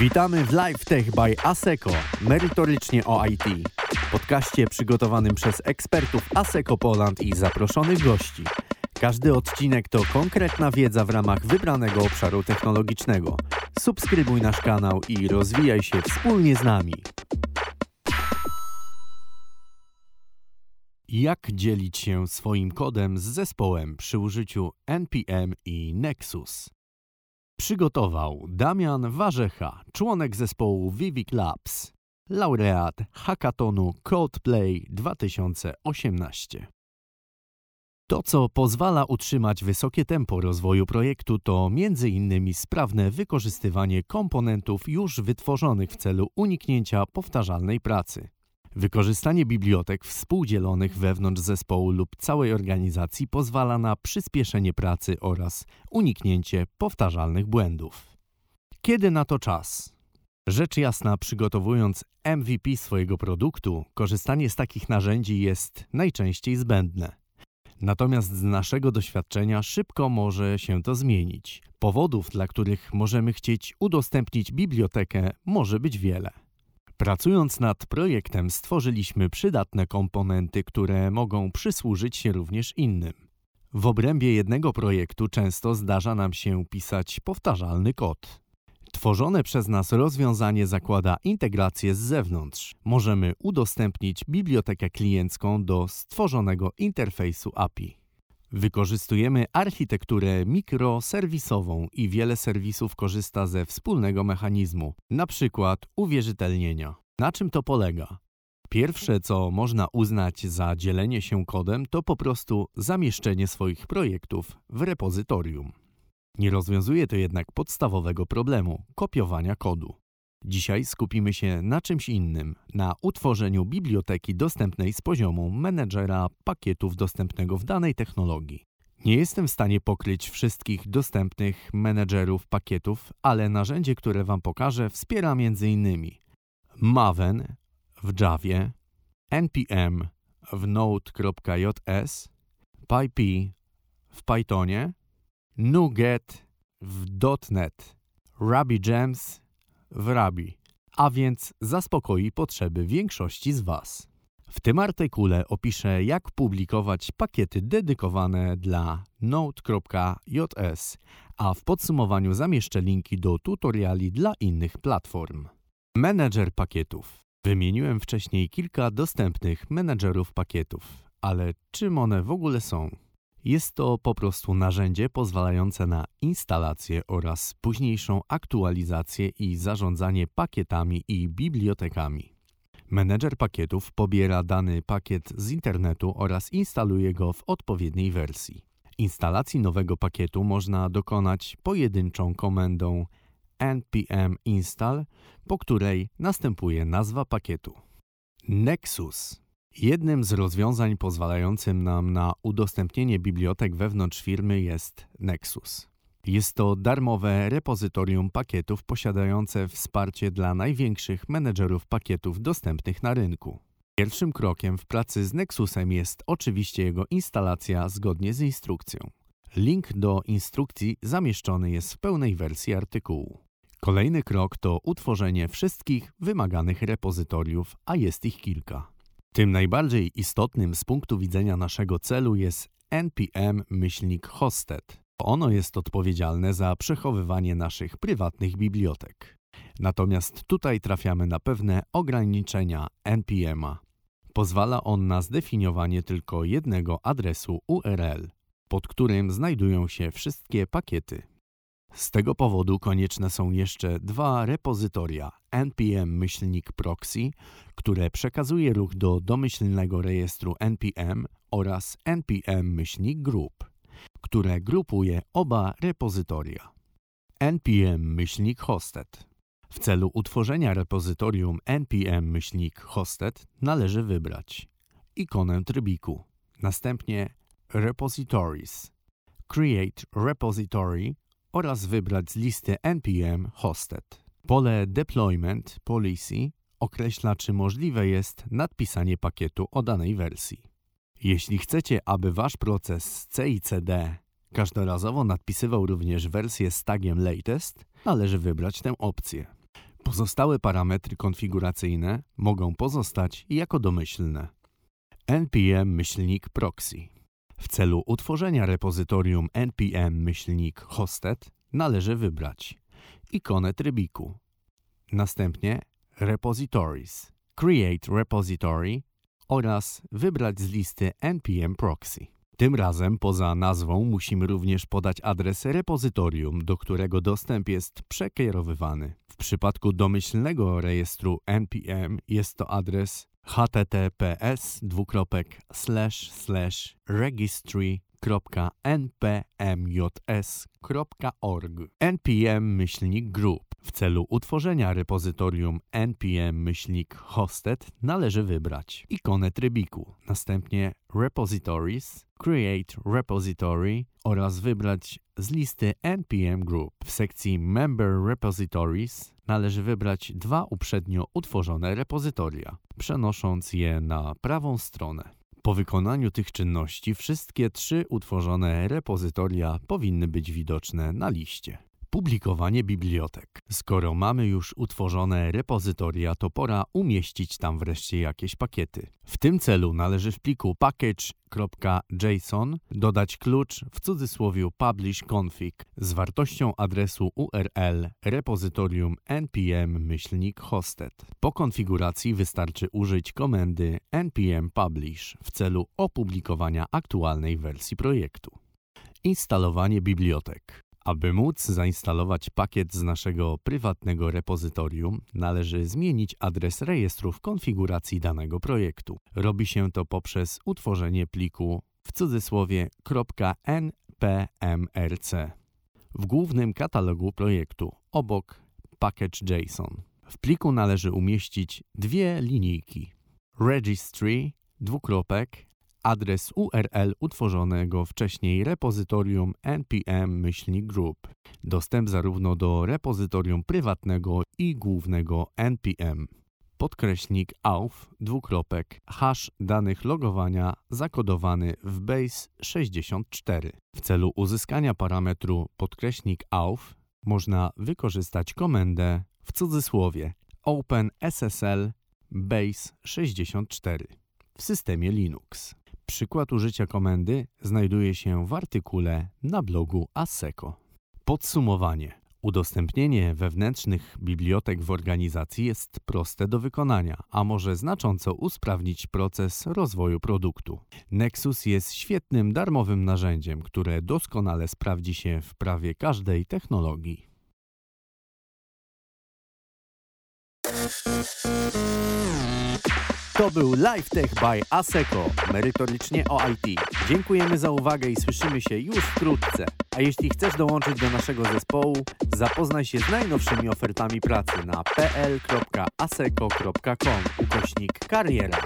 Witamy w Live Tech by ASECO, merytorycznie o IT. Podcaście przygotowanym przez ekspertów ASECO Poland i zaproszonych gości. Każdy odcinek to konkretna wiedza w ramach wybranego obszaru technologicznego. Subskrybuj nasz kanał i rozwijaj się wspólnie z nami. Jak dzielić się swoim kodem z zespołem przy użyciu NPM i Nexus? Przygotował Damian Warzecha, członek zespołu Vivic Labs, laureat hackathonu Codeplay 2018. To, co pozwala utrzymać wysokie tempo rozwoju projektu, to m.in. sprawne wykorzystywanie komponentów już wytworzonych w celu uniknięcia powtarzalnej pracy. Wykorzystanie bibliotek współdzielonych wewnątrz zespołu lub całej organizacji pozwala na przyspieszenie pracy oraz uniknięcie powtarzalnych błędów. Kiedy na to czas? Rzecz jasna, przygotowując MVP swojego produktu, korzystanie z takich narzędzi jest najczęściej zbędne. Natomiast z naszego doświadczenia szybko może się to zmienić. Powodów, dla których możemy chcieć udostępnić bibliotekę, może być wiele. Pracując nad projektem, stworzyliśmy przydatne komponenty, które mogą przysłużyć się również innym. W obrębie jednego projektu często zdarza nam się pisać powtarzalny kod. Tworzone przez nas rozwiązanie zakłada integrację z zewnątrz. Możemy udostępnić bibliotekę kliencką do stworzonego interfejsu API. Wykorzystujemy architekturę mikroserwisową i wiele serwisów korzysta ze wspólnego mechanizmu, przykład uwierzytelnienia. Na czym to polega? Pierwsze, co można uznać za dzielenie się kodem, to po prostu zamieszczenie swoich projektów w repozytorium. Nie rozwiązuje to jednak podstawowego problemu kopiowania kodu. Dzisiaj skupimy się na czymś innym, na utworzeniu biblioteki dostępnej z poziomu menedżera pakietów dostępnego w danej technologii. Nie jestem w stanie pokryć wszystkich dostępnych menedżerów pakietów, ale narzędzie, które Wam pokażę, wspiera m.in. Maven w Javie, npm w Node.js, PyP w Pythonie, NuGet w .NET, RabbitGems w Rabi, a więc zaspokoi potrzeby większości z Was. W tym artykule opiszę, jak publikować pakiety dedykowane dla Node.js, a w podsumowaniu zamieszczę linki do tutoriali dla innych platform. Menedżer pakietów. Wymieniłem wcześniej kilka dostępnych menedżerów pakietów, ale czym one w ogóle są? Jest to po prostu narzędzie pozwalające na instalację oraz późniejszą aktualizację i zarządzanie pakietami i bibliotekami. Menedżer pakietów pobiera dany pakiet z internetu oraz instaluje go w odpowiedniej wersji. Instalacji nowego pakietu można dokonać pojedynczą komendą npm install, po której następuje nazwa pakietu. Nexus Jednym z rozwiązań pozwalającym nam na udostępnienie bibliotek wewnątrz firmy jest Nexus. Jest to darmowe repozytorium pakietów posiadające wsparcie dla największych menedżerów pakietów dostępnych na rynku. Pierwszym krokiem w pracy z Nexusem jest oczywiście jego instalacja zgodnie z instrukcją. Link do instrukcji zamieszczony jest w pełnej wersji artykułu. Kolejny krok to utworzenie wszystkich wymaganych repozytoriów, a jest ich kilka. Tym najbardziej istotnym z punktu widzenia naszego celu jest npm-hosted. Ono jest odpowiedzialne za przechowywanie naszych prywatnych bibliotek. Natomiast tutaj trafiamy na pewne ograniczenia npm-a. Pozwala on na zdefiniowanie tylko jednego adresu URL, pod którym znajdują się wszystkie pakiety. Z tego powodu konieczne są jeszcze dwa repozytoria npm-proxy, które przekazuje ruch do domyślnego rejestru npm oraz npm-group, które grupuje oba repozytoria. npm-hosted W celu utworzenia repozytorium npm-hosted należy wybrać ikonę trybiku, następnie Repositories, Create Repository oraz wybrać z listy npm hosted. Pole Deployment Policy określa, czy możliwe jest nadpisanie pakietu o danej wersji. Jeśli chcecie, aby wasz proces CICD każdorazowo nadpisywał również wersję z tagiem latest, należy wybrać tę opcję. Pozostałe parametry konfiguracyjne mogą pozostać jako domyślne. npm-proxy W celu utworzenia repozytorium npm-hosted należy wybrać ikonę trybiku. Następnie Repositories, Create Repository oraz wybrać z listy npm proxy. Tym razem poza nazwą musimy również podać adres repozytorium, do którego dostęp jest przekierowywany. W przypadku domyślnego rejestru npm jest to adres https registry npmjs.org npm-group w celu utworzenia repozytorium npm-hosted należy wybrać ikonę trybiku, następnie Repositories, Create Repository oraz wybrać z listy npm group. W sekcji Member Repositories należy wybrać dwa uprzednio utworzone repozytoria, przenosząc je na prawą stronę. Po wykonaniu tych czynności wszystkie trzy utworzone repozytoria powinny być widoczne na liście. Publikowanie bibliotek. Skoro mamy już utworzone repozytoria, to pora umieścić tam wreszcie jakieś pakiety. W tym celu należy w pliku package.json dodać klucz w cudzysłowie publish config z wartością adresu URL repozytorium npm-hosted. Po konfiguracji wystarczy użyć komendy npm publish w celu opublikowania aktualnej wersji projektu. Instalowanie bibliotek. Aby móc zainstalować pakiet z naszego prywatnego repozytorium, należy zmienić adres rejestru w konfiguracji danego projektu. Robi się to poprzez utworzenie pliku w cudzysłowie .npmrc w głównym katalogu projektu obok package.json. W pliku należy umieścić dwie linijki registry dwukropek adres URL utworzonego wcześniej repozytorium npm-group. Dostęp zarówno do repozytorium prywatnego i głównego npm. Podkreśnik auth, dwukropek, hash danych logowania zakodowany w base 64. W celu uzyskania parametru podkreśnik auth można wykorzystać komendę w cudzysłowie OpenSSL base 64 w systemie Linux. Przykład użycia komendy znajduje się w artykule na blogu ASECO. Podsumowanie. Udostępnienie wewnętrznych bibliotek w organizacji jest proste do wykonania, a może znacząco usprawnić proces rozwoju produktu. Nexus jest świetnym darmowym narzędziem, które doskonale sprawdzi się w prawie każdej technologii. To był Live Tech by ASECO, merytorycznie o IT. Dziękujemy za uwagę i słyszymy się już wkrótce. A jeśli chcesz dołączyć do naszego zespołu, zapoznaj się z najnowszymi ofertami pracy na pl.aseco.com ukośnik kariera.